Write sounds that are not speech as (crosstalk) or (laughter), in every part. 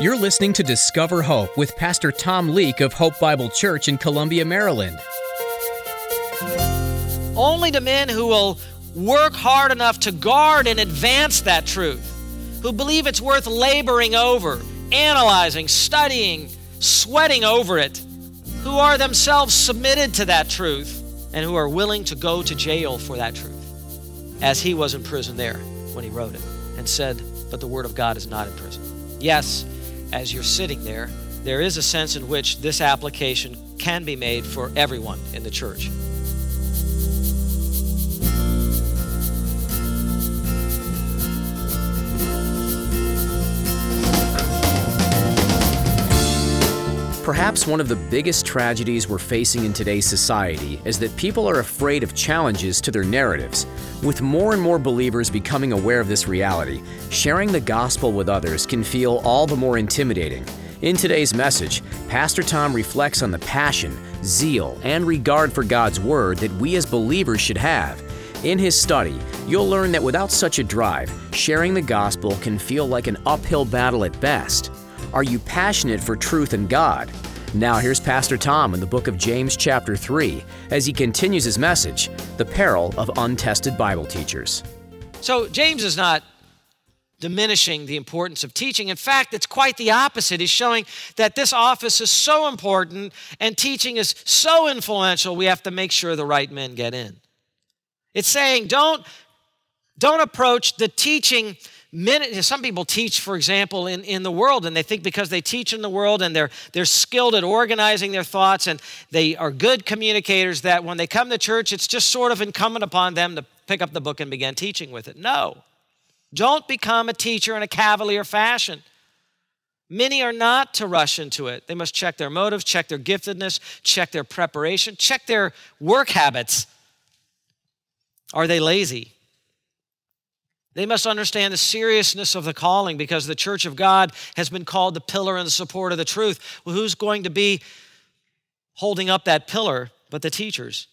You're listening to Discover Hope with Pastor Tom Leake of Hope Bible Church in Columbia, Maryland. Only to men who will work hard enough to guard and advance that truth, who believe it's worth laboring over, analyzing, studying, sweating over it, who are themselves submitted to that truth, and who are willing to go to jail for that truth, as he was in prison there when he wrote it and said, But the Word of God is not in prison. Yes, as you're sitting there, there is a sense in which this application can be made for everyone in the church. Perhaps one of the biggest tragedies we're facing in today's society is that people are afraid of challenges to their narratives. With more and more believers becoming aware of this reality, sharing the gospel with others can feel all the more intimidating. In today's message, Pastor Tom reflects on the passion, zeal, and regard for God's Word that we as believers should have. In his study, you'll learn that without such a drive, sharing the gospel can feel like an uphill battle at best. Are you passionate for truth and God? Now, here's Pastor Tom in the book of James, chapter 3, as he continues his message The Peril of Untested Bible Teachers. So, James is not diminishing the importance of teaching. In fact, it's quite the opposite. He's showing that this office is so important and teaching is so influential, we have to make sure the right men get in. It's saying don't, don't approach the teaching some people teach, for example, in, in the world, and they think because they teach in the world and they're, they're skilled at organizing their thoughts and they are good communicators, that when they come to church, it's just sort of incumbent upon them to pick up the book and begin teaching with it. No. Don't become a teacher in a cavalier fashion. Many are not to rush into it. They must check their motives, check their giftedness, check their preparation, check their work habits. Are they lazy? They must understand the seriousness of the calling because the church of God has been called the pillar and the support of the truth. Well, who's going to be holding up that pillar but the teachers?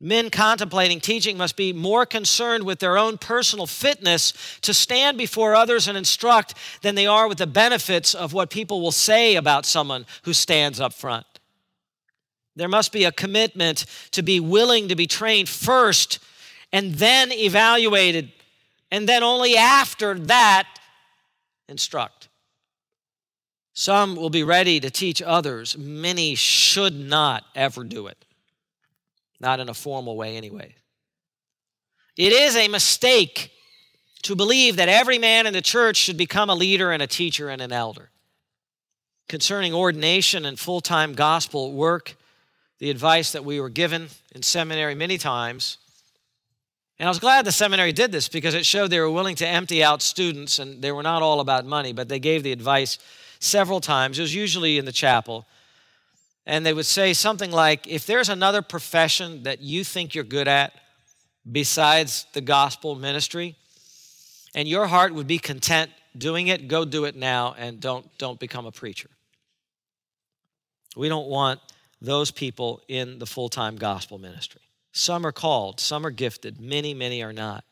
Men contemplating teaching must be more concerned with their own personal fitness to stand before others and instruct than they are with the benefits of what people will say about someone who stands up front. There must be a commitment to be willing to be trained first and then evaluated and then only after that instruct. Some will be ready to teach others. Many should not ever do it, not in a formal way, anyway. It is a mistake to believe that every man in the church should become a leader and a teacher and an elder. Concerning ordination and full time gospel work, the advice that we were given in seminary many times and I was glad the seminary did this because it showed they were willing to empty out students and they were not all about money, but they gave the advice several times. It was usually in the chapel. And they would say something like if there's another profession that you think you're good at besides the gospel ministry, and your heart would be content doing it, go do it now and don't, don't become a preacher. We don't want those people in the full time gospel ministry. Some are called, some are gifted, many, many are not.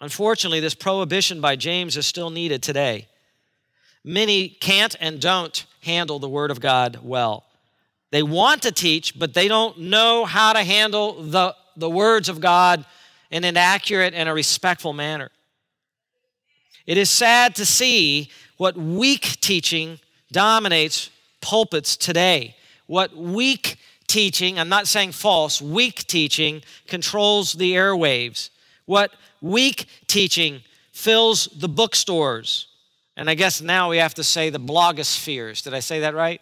Unfortunately, this prohibition by James is still needed today. Many can't and don't handle the Word of God well. They want to teach, but they don't know how to handle the, the words of God in an accurate and a respectful manner. It is sad to see what weak teaching dominates pulpits today. What weak teaching, I'm not saying false, weak teaching controls the airwaves. What weak teaching fills the bookstores. And I guess now we have to say the blogospheres. Did I say that right?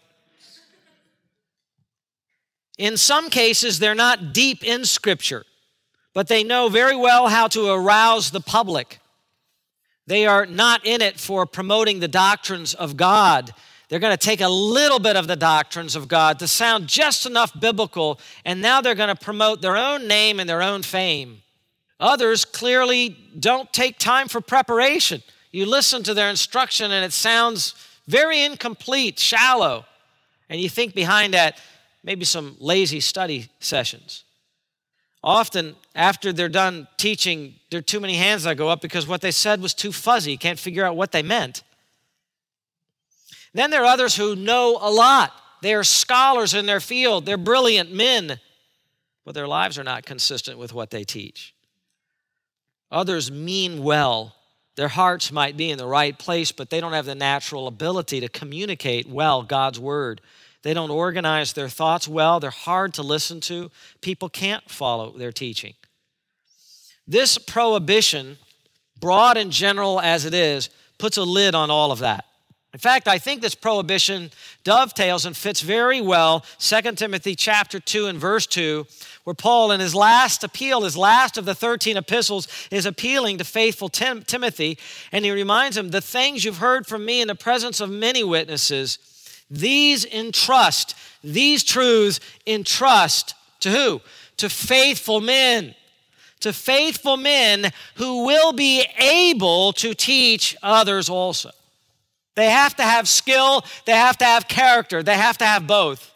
In some cases, they're not deep in Scripture, but they know very well how to arouse the public. They are not in it for promoting the doctrines of God they're going to take a little bit of the doctrines of God to sound just enough biblical, and now they're going to promote their own name and their own fame. Others clearly don't take time for preparation. You listen to their instruction and it sounds very incomplete, shallow, and you think behind that maybe some lazy study sessions. Often, after they're done teaching, there are too many hands that go up because what they said was too fuzzy. You can't figure out what they meant. Then there are others who know a lot. They are scholars in their field, they're brilliant men, but their lives are not consistent with what they teach. Others mean well. Their hearts might be in the right place, but they don't have the natural ability to communicate well God's word. They don't organize their thoughts well. They're hard to listen to. People can't follow their teaching. This prohibition, broad and general as it is, puts a lid on all of that. In fact, I think this prohibition dovetails and fits very well 2 Timothy chapter 2 and verse 2, where Paul in his last appeal, his last of the 13 epistles, is appealing to faithful Tim- Timothy, and he reminds him, "The things you've heard from me in the presence of many witnesses, these entrust, these truths entrust to who? To faithful men." To faithful men who will be able to teach others also. They have to have skill, they have to have character, they have to have both.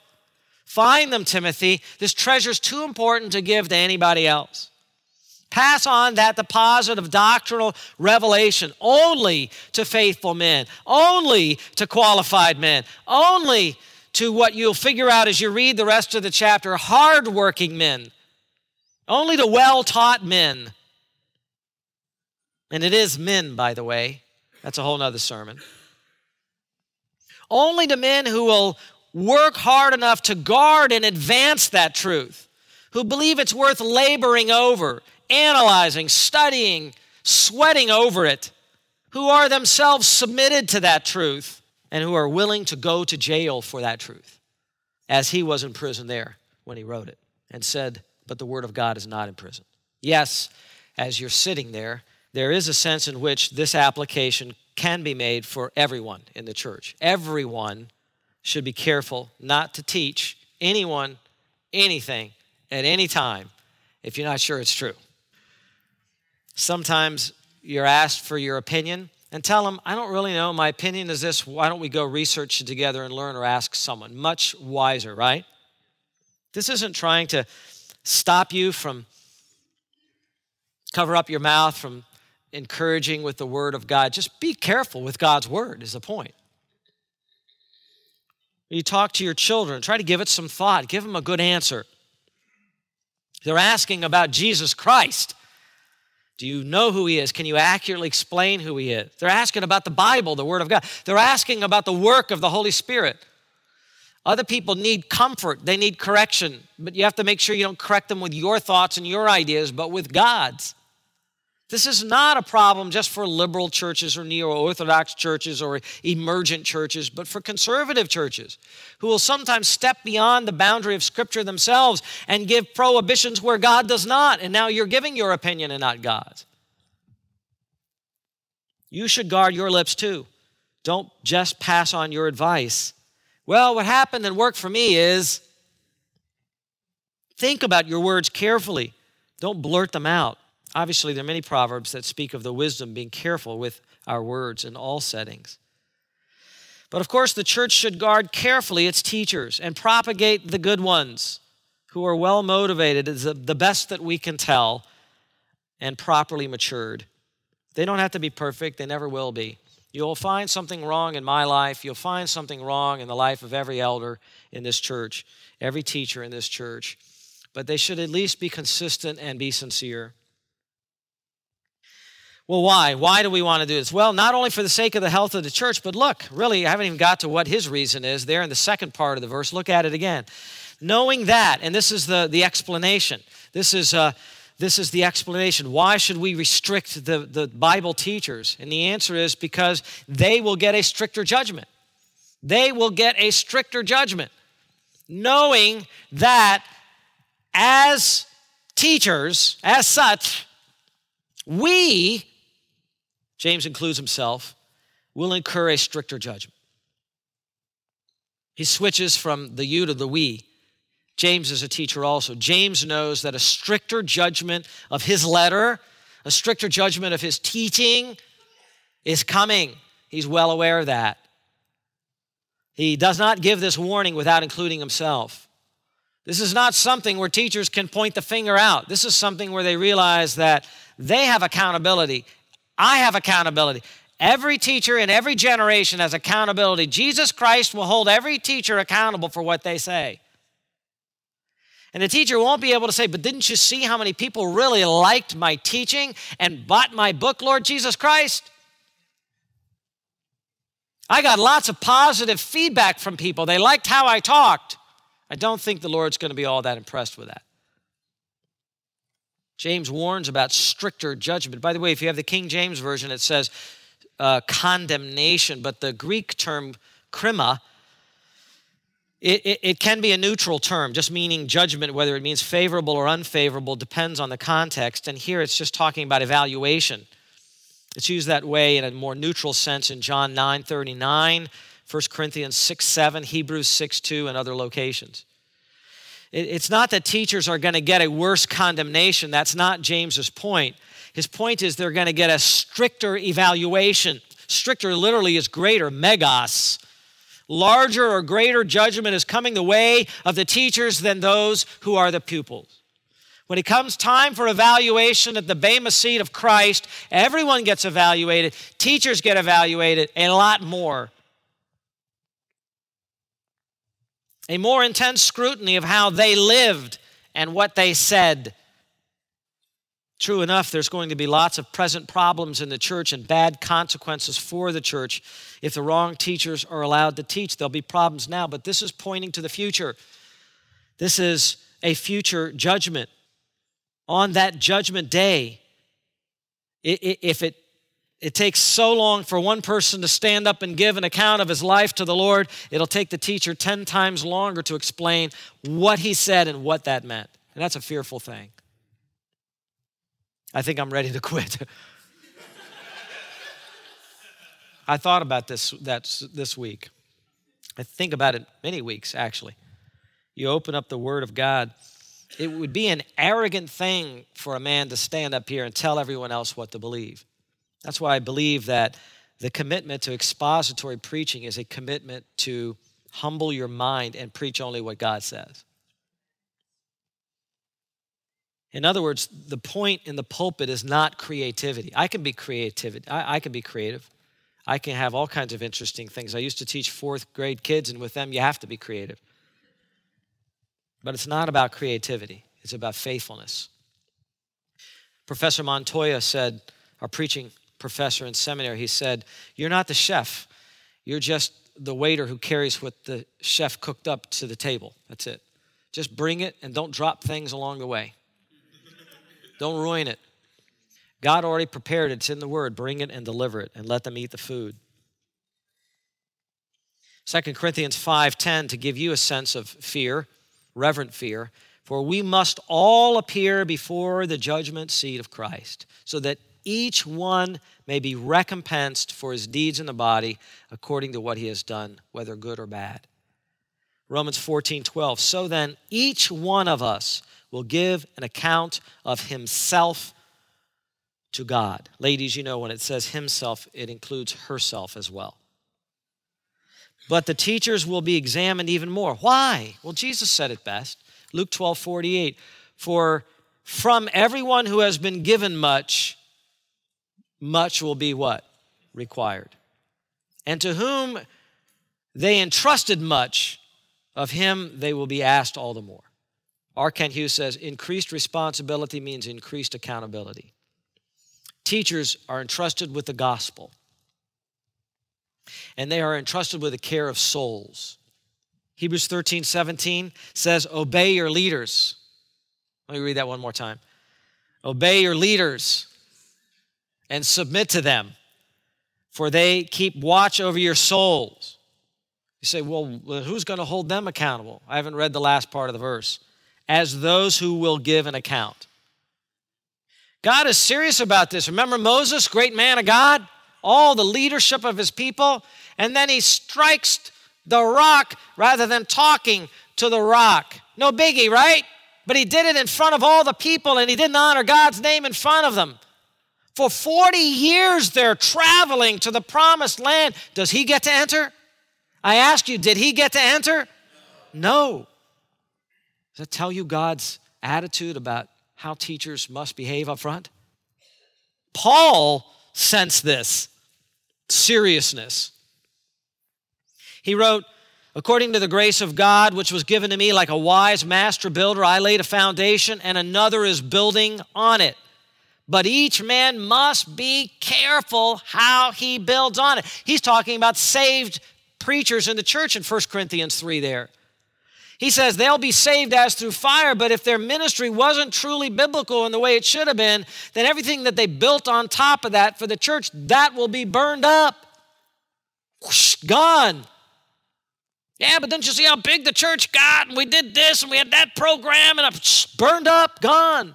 Find them, Timothy. This treasure is too important to give to anybody else. Pass on that deposit of doctrinal revelation only to faithful men, only to qualified men, only to what you'll figure out as you read the rest of the chapter hardworking men, only to well taught men. And it is men, by the way. That's a whole nother sermon only to men who will work hard enough to guard and advance that truth, who believe it's worth laboring over, analyzing, studying, sweating over it, who are themselves submitted to that truth, and who are willing to go to jail for that truth, as he was in prison there when he wrote it and said, But the Word of God is not in prison. Yes, as you're sitting there, there is a sense in which this application can be made for everyone in the church. Everyone should be careful not to teach anyone anything at any time if you're not sure it's true. Sometimes you're asked for your opinion and tell them, I don't really know. My opinion is this. Why don't we go research it together and learn or ask someone? Much wiser, right? This isn't trying to stop you from cover up your mouth from encouraging with the word of God. Just be careful with God's word, is the point. You talk to your children, try to give it some thought, give them a good answer. They're asking about Jesus Christ. Do you know who he is? Can you accurately explain who he is? They're asking about the Bible, the Word of God. They're asking about the work of the Holy Spirit. Other people need comfort, they need correction, but you have to make sure you don't correct them with your thoughts and your ideas, but with God's. This is not a problem just for liberal churches or neo Orthodox churches or emergent churches, but for conservative churches who will sometimes step beyond the boundary of Scripture themselves and give prohibitions where God does not. And now you're giving your opinion and not God's. You should guard your lips too. Don't just pass on your advice. Well, what happened and worked for me is think about your words carefully, don't blurt them out. Obviously, there are many proverbs that speak of the wisdom being careful with our words in all settings. But of course, the church should guard carefully its teachers and propagate the good ones who are well motivated, is the best that we can tell, and properly matured. They don't have to be perfect, they never will be. You'll find something wrong in my life. You'll find something wrong in the life of every elder in this church, every teacher in this church. But they should at least be consistent and be sincere. Well, why? Why do we want to do this? Well, not only for the sake of the health of the church, but look, really, I haven't even got to what his reason is there in the second part of the verse. Look at it again. Knowing that, and this is the, the explanation. This is, uh, this is the explanation. Why should we restrict the, the Bible teachers? And the answer is because they will get a stricter judgment. They will get a stricter judgment. Knowing that as teachers, as such, we James includes himself, will incur a stricter judgment. He switches from the you to the we. James is a teacher also. James knows that a stricter judgment of his letter, a stricter judgment of his teaching is coming. He's well aware of that. He does not give this warning without including himself. This is not something where teachers can point the finger out. This is something where they realize that they have accountability I have accountability. Every teacher in every generation has accountability. Jesus Christ will hold every teacher accountable for what they say. And the teacher won't be able to say, But didn't you see how many people really liked my teaching and bought my book, Lord Jesus Christ? I got lots of positive feedback from people. They liked how I talked. I don't think the Lord's going to be all that impressed with that. James warns about stricter judgment. By the way, if you have the King James Version, it says uh, condemnation, but the Greek term krima it, it, it, can be a neutral term, just meaning judgment, whether it means favorable or unfavorable, depends on the context. And here it's just talking about evaluation. It's used that way in a more neutral sense in John 9 39, 1 Corinthians 6 7, Hebrews 6 2, and other locations. It, it's not that teachers are going to get a worse condemnation. That's not James's point. His point is they're going to get a stricter evaluation. Stricter literally is greater, megas larger or greater judgment is coming the way of the teachers than those who are the pupils. When it comes time for evaluation at the Bema seat of Christ, everyone gets evaluated, teachers get evaluated, and a lot more. A more intense scrutiny of how they lived and what they said True enough, there's going to be lots of present problems in the church and bad consequences for the church if the wrong teachers are allowed to teach. There'll be problems now, but this is pointing to the future. This is a future judgment. On that judgment day, if it it takes so long for one person to stand up and give an account of his life to the Lord, it'll take the teacher 10 times longer to explain what he said and what that meant. And that's a fearful thing. I think I'm ready to (laughs) quit. I thought about this this week. I think about it many weeks actually. You open up the word of God, it would be an arrogant thing for a man to stand up here and tell everyone else what to believe. That's why I believe that the commitment to expository preaching is a commitment to humble your mind and preach only what God says. In other words, the point in the pulpit is not creativity. I can be creative. I, I, can be creative. I can have all kinds of interesting things. I used to teach fourth grade kids, and with them, you have to be creative. But it's not about creativity, it's about faithfulness. Professor Montoya said, our preaching professor in seminary, he said, You're not the chef, you're just the waiter who carries what the chef cooked up to the table. That's it. Just bring it and don't drop things along the way. Don't ruin it. God already prepared it. It's in the word. Bring it and deliver it and let them eat the food. 2 Corinthians 5:10 to give you a sense of fear, reverent fear, for we must all appear before the judgment seat of Christ, so that each one may be recompensed for his deeds in the body according to what he has done, whether good or bad. Romans 14:12 So then each one of us will give an account of himself to God. Ladies, you know when it says himself, it includes herself as well. But the teachers will be examined even more. Why? Well, Jesus said it best. Luke 12 48. For from everyone who has been given much, much will be what? Required. And to whom they entrusted much, of him they will be asked all the more. R. Kent Hughes says increased responsibility means increased accountability. Teachers are entrusted with the gospel, and they are entrusted with the care of souls. Hebrews 13, 17 says, Obey your leaders. Let me read that one more time. Obey your leaders and submit to them, for they keep watch over your souls. You say, well, who's going to hold them accountable? I haven't read the last part of the verse as those who will give an account. God is serious about this. Remember Moses, great man of God, all the leadership of his people, and then he strikes the rock rather than talking to the rock. No biggie, right? But he did it in front of all the people and he didn't honor God's name in front of them. For 40 years they're traveling to the promised land. Does he get to enter? I ask you, did he get to enter? No. Does that tell you God's attitude about how teachers must behave up front? Paul sensed this. seriousness. He wrote, According to the grace of God, which was given to me like a wise master builder, I laid a foundation and another is building on it. But each man must be careful how he builds on it. He's talking about saved preachers in the church in 1 Corinthians 3 there. He says they'll be saved as through fire, but if their ministry wasn't truly biblical in the way it should have been, then everything that they built on top of that for the church, that will be burned up. Whoosh, gone. Yeah, but don't you see how big the church got? And we did this and we had that program and it burned up, gone.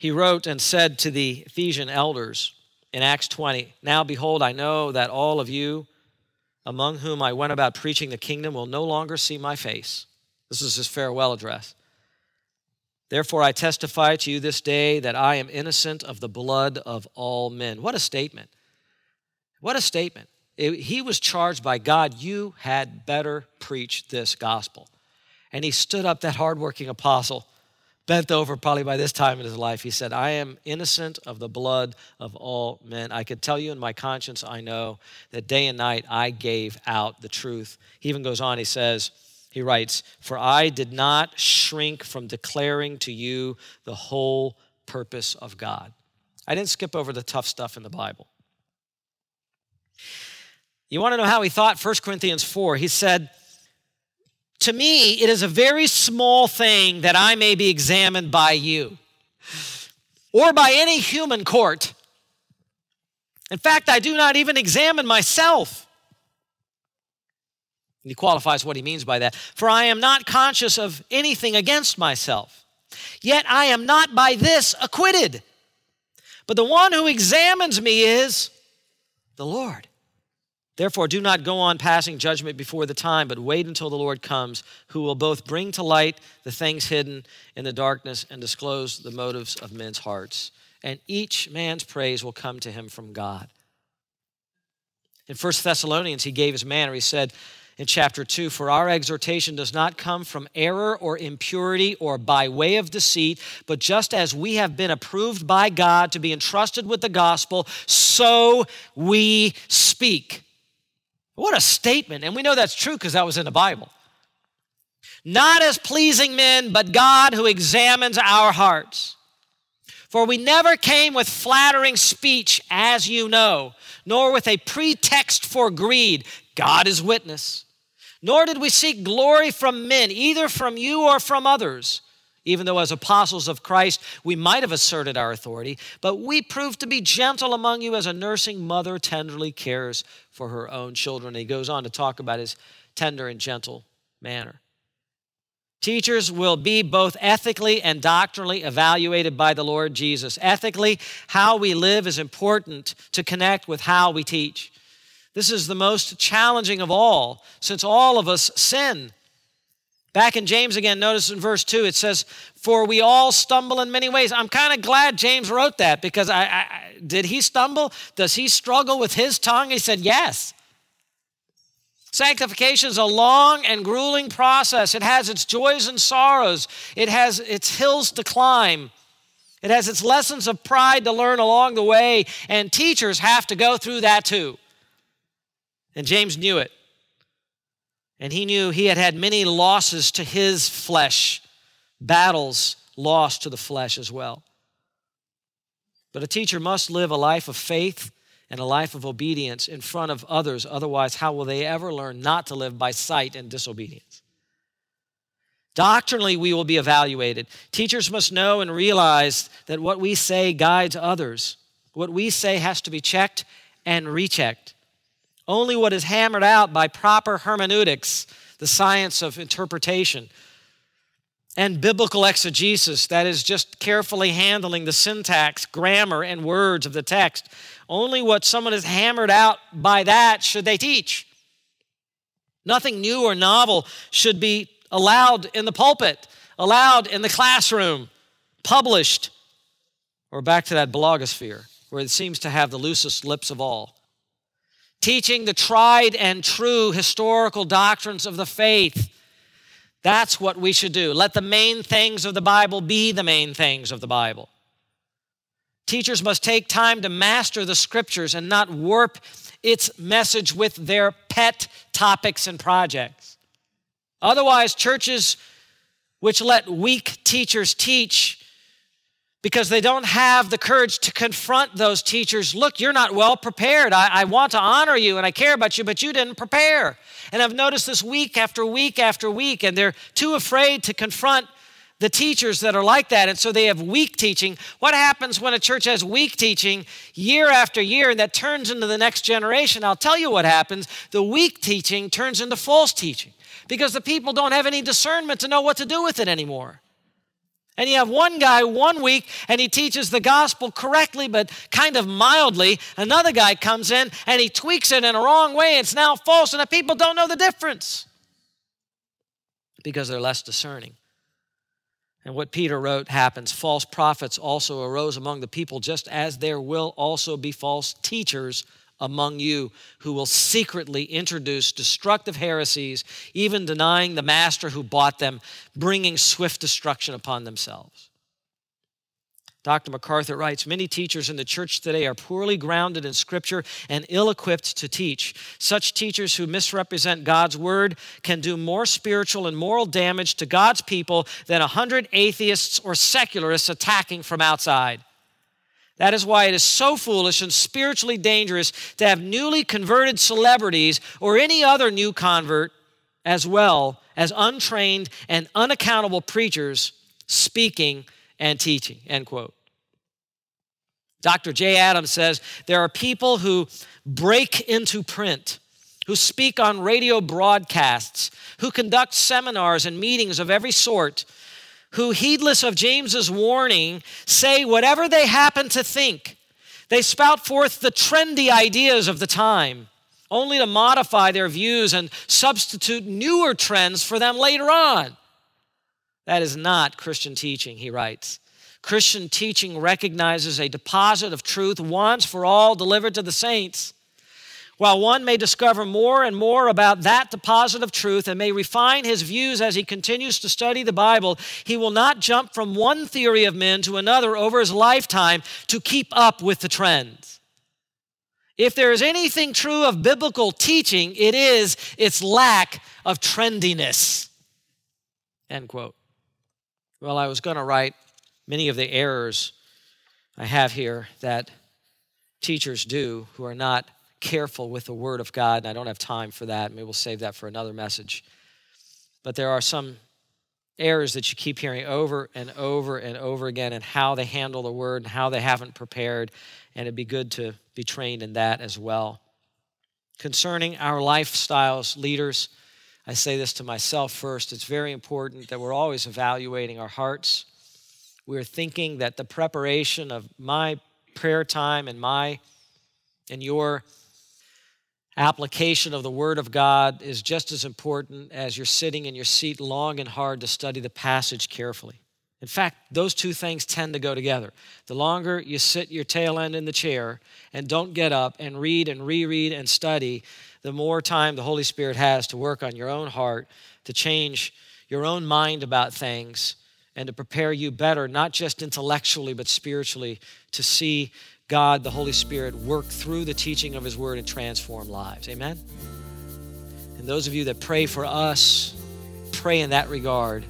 He wrote and said to the Ephesian elders in Acts 20 Now behold, I know that all of you among whom I went about preaching the kingdom will no longer see my face. This is his farewell address. Therefore, I testify to you this day that I am innocent of the blood of all men. What a statement! What a statement. He was charged by God, you had better preach this gospel. And he stood up, that hardworking apostle, bent over probably by this time in his life. He said, I am innocent of the blood of all men. I could tell you in my conscience, I know that day and night I gave out the truth. He even goes on, he says, he writes, For I did not shrink from declaring to you the whole purpose of God. I didn't skip over the tough stuff in the Bible. You want to know how he thought? 1 Corinthians 4. He said, To me, it is a very small thing that I may be examined by you or by any human court. In fact, I do not even examine myself. He qualifies what he means by that. For I am not conscious of anything against myself. Yet I am not by this acquitted. But the one who examines me is the Lord. Therefore, do not go on passing judgment before the time, but wait until the Lord comes, who will both bring to light the things hidden in the darkness and disclose the motives of men's hearts. And each man's praise will come to him from God. In 1 Thessalonians, he gave his manner. He said in chapter 2 For our exhortation does not come from error or impurity or by way of deceit, but just as we have been approved by God to be entrusted with the gospel, so we speak what a statement. And we know that's true because that was in the Bible. Not as pleasing men, but God who examines our hearts. For we never came with flattering speech, as you know, nor with a pretext for greed. God is witness. Nor did we seek glory from men, either from you or from others even though as apostles of Christ we might have asserted our authority, but we proved to be gentle among you as a nursing mother tenderly cares for her own children. And he goes on to talk about his tender and gentle manner. Teachers will be both ethically and doctrinally evaluated by the Lord Jesus. Ethically, how we live is important to connect with how we teach. This is the most challenging of all, since all of us sin. Back in James again, notice in verse 2, it says, For we all stumble in many ways. I'm kind of glad James wrote that because I, I, did he stumble? Does he struggle with his tongue? He said, Yes. Sanctification is a long and grueling process. It has its joys and sorrows, it has its hills to climb, it has its lessons of pride to learn along the way, and teachers have to go through that too. And James knew it. And he knew he had had many losses to his flesh, battles lost to the flesh as well. But a teacher must live a life of faith and a life of obedience in front of others. Otherwise, how will they ever learn not to live by sight and disobedience? Doctrinally, we will be evaluated. Teachers must know and realize that what we say guides others. What we say has to be checked and rechecked. Only what is hammered out by proper hermeneutics, the science of interpretation, and biblical exegesis, that is, just carefully handling the syntax, grammar, and words of the text. Only what someone is hammered out by that should they teach. Nothing new or novel should be allowed in the pulpit, allowed in the classroom, published, or back to that blogosphere where it seems to have the loosest lips of all teaching the tried and true historical doctrines of the faith. That's what we should do. Let the main things of the Bible be the main things of the Bible. Teachers must take time to master the scriptures and not warp its message with their pet topics and projects. Otherwise, churches which let weak teachers teach because they don't have the courage to confront those teachers. Look, you're not well prepared. I, I, want to honor you and I care about you, but you didn't prepare. And I've noticed this week after week after week, and they're too afraid to confront the teachers that are like that. And so they have weak teaching. What happens when a church has weak teaching year after year and that turns into the next generation? I'll tell you what happens. The weak teaching turns into false teaching because the people don't have any discernment to know what to do with it anymore. And you have one guy one week and he teaches the gospel correctly, but kind of mildly. Another guy comes in and he tweaks it in a wrong way. It's now false, and the people don't know the difference because they're less discerning. And what Peter wrote happens. False prophets also arose among the people, just as there will also be false teachers among you who will secretly introduce destructive heresies, even denying the master who bought them, bringing swift destruction upon themselves. Dr. MacArthur writes Many teachers in the church today are poorly grounded in Scripture and ill equipped to teach. Such teachers who misrepresent God's word can do more spiritual and moral damage to God's people than a hundred atheists or secularists attacking from outside. That is why it is so foolish and spiritually dangerous to have newly converted celebrities or any other new convert as well as untrained and unaccountable preachers speaking and teaching, end quote. Dr. J. Adams says there are people who break into print, who speak on radio broadcasts, who conduct seminars and meetings of every sort, who, heedless of James's warning, say whatever they happen to think. They spout forth the trendy ideas of the time, only to modify their views and substitute newer trends for them later on. That is not Christian teaching, he writes. Christian teaching recognizes a deposit of truth once for all delivered to the saints. While one may discover more and more about that deposit of truth and may refine his views as he continues to study the Bible, he will not jump from one theory of men to another over his lifetime to keep up with the trends. If there is anything true of biblical teaching, it is its lack of trendiness. End quote. Well, I was going to write many of the errors I have here that teachers do who are not careful with the Word of God, and I don't have time for that. Maybe we'll save that for another message. But there are some errors that you keep hearing over and over and over again, and how they handle the Word and how they haven't prepared, and it'd be good to be trained in that as well. Concerning our lifestyles, leaders, I say this to myself first. It's very important that we're always evaluating our hearts. We're thinking that the preparation of my prayer time and my and your application of the Word of God is just as important as you're sitting in your seat long and hard to study the passage carefully. In fact, those two things tend to go together. The longer you sit your tail end in the chair and don't get up and read and reread and study, the more time the Holy Spirit has to work on your own heart, to change your own mind about things, and to prepare you better, not just intellectually, but spiritually, to see God, the Holy Spirit, work through the teaching of His Word and transform lives. Amen? And those of you that pray for us, pray in that regard.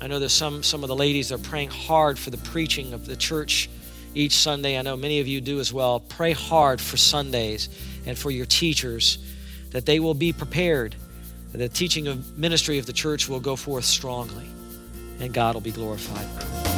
I know there's some, some of the ladies that are praying hard for the preaching of the church each Sunday. I know many of you do as well. Pray hard for Sundays and for your teachers that they will be prepared, that the teaching of ministry of the church will go forth strongly, and God will be glorified.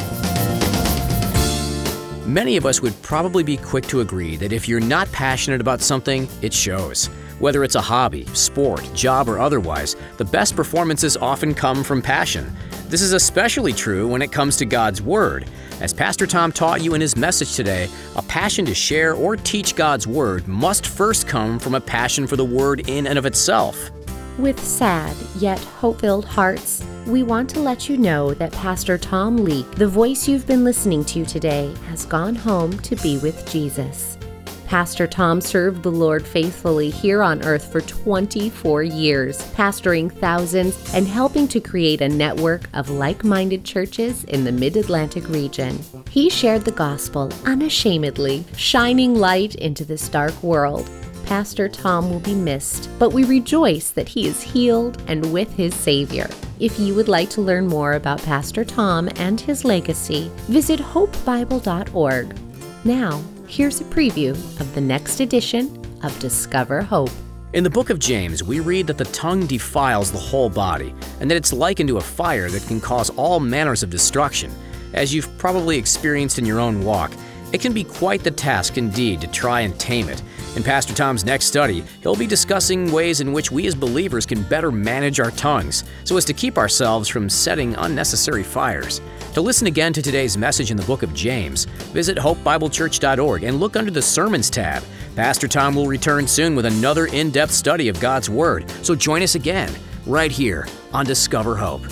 Many of us would probably be quick to agree that if you're not passionate about something, it shows. Whether it's a hobby, sport, job, or otherwise, the best performances often come from passion. This is especially true when it comes to God's Word. As Pastor Tom taught you in his message today, a passion to share or teach God's Word must first come from a passion for the Word in and of itself. With sad yet hope filled hearts, we want to let you know that Pastor Tom Leake, the voice you've been listening to today, has gone home to be with Jesus. Pastor Tom served the Lord faithfully here on earth for 24 years, pastoring thousands and helping to create a network of like minded churches in the mid Atlantic region. He shared the gospel unashamedly, shining light into this dark world. Pastor Tom will be missed, but we rejoice that he is healed and with his Savior. If you would like to learn more about Pastor Tom and his legacy, visit hopebible.org. Now, here's a preview of the next edition of Discover Hope. In the book of James, we read that the tongue defiles the whole body, and that it's likened to a fire that can cause all manners of destruction. As you've probably experienced in your own walk, it can be quite the task indeed to try and tame it. In Pastor Tom's next study, he'll be discussing ways in which we as believers can better manage our tongues so as to keep ourselves from setting unnecessary fires. To listen again to today's message in the book of James, visit hopebiblechurch.org and look under the Sermons tab. Pastor Tom will return soon with another in depth study of God's Word, so join us again, right here on Discover Hope.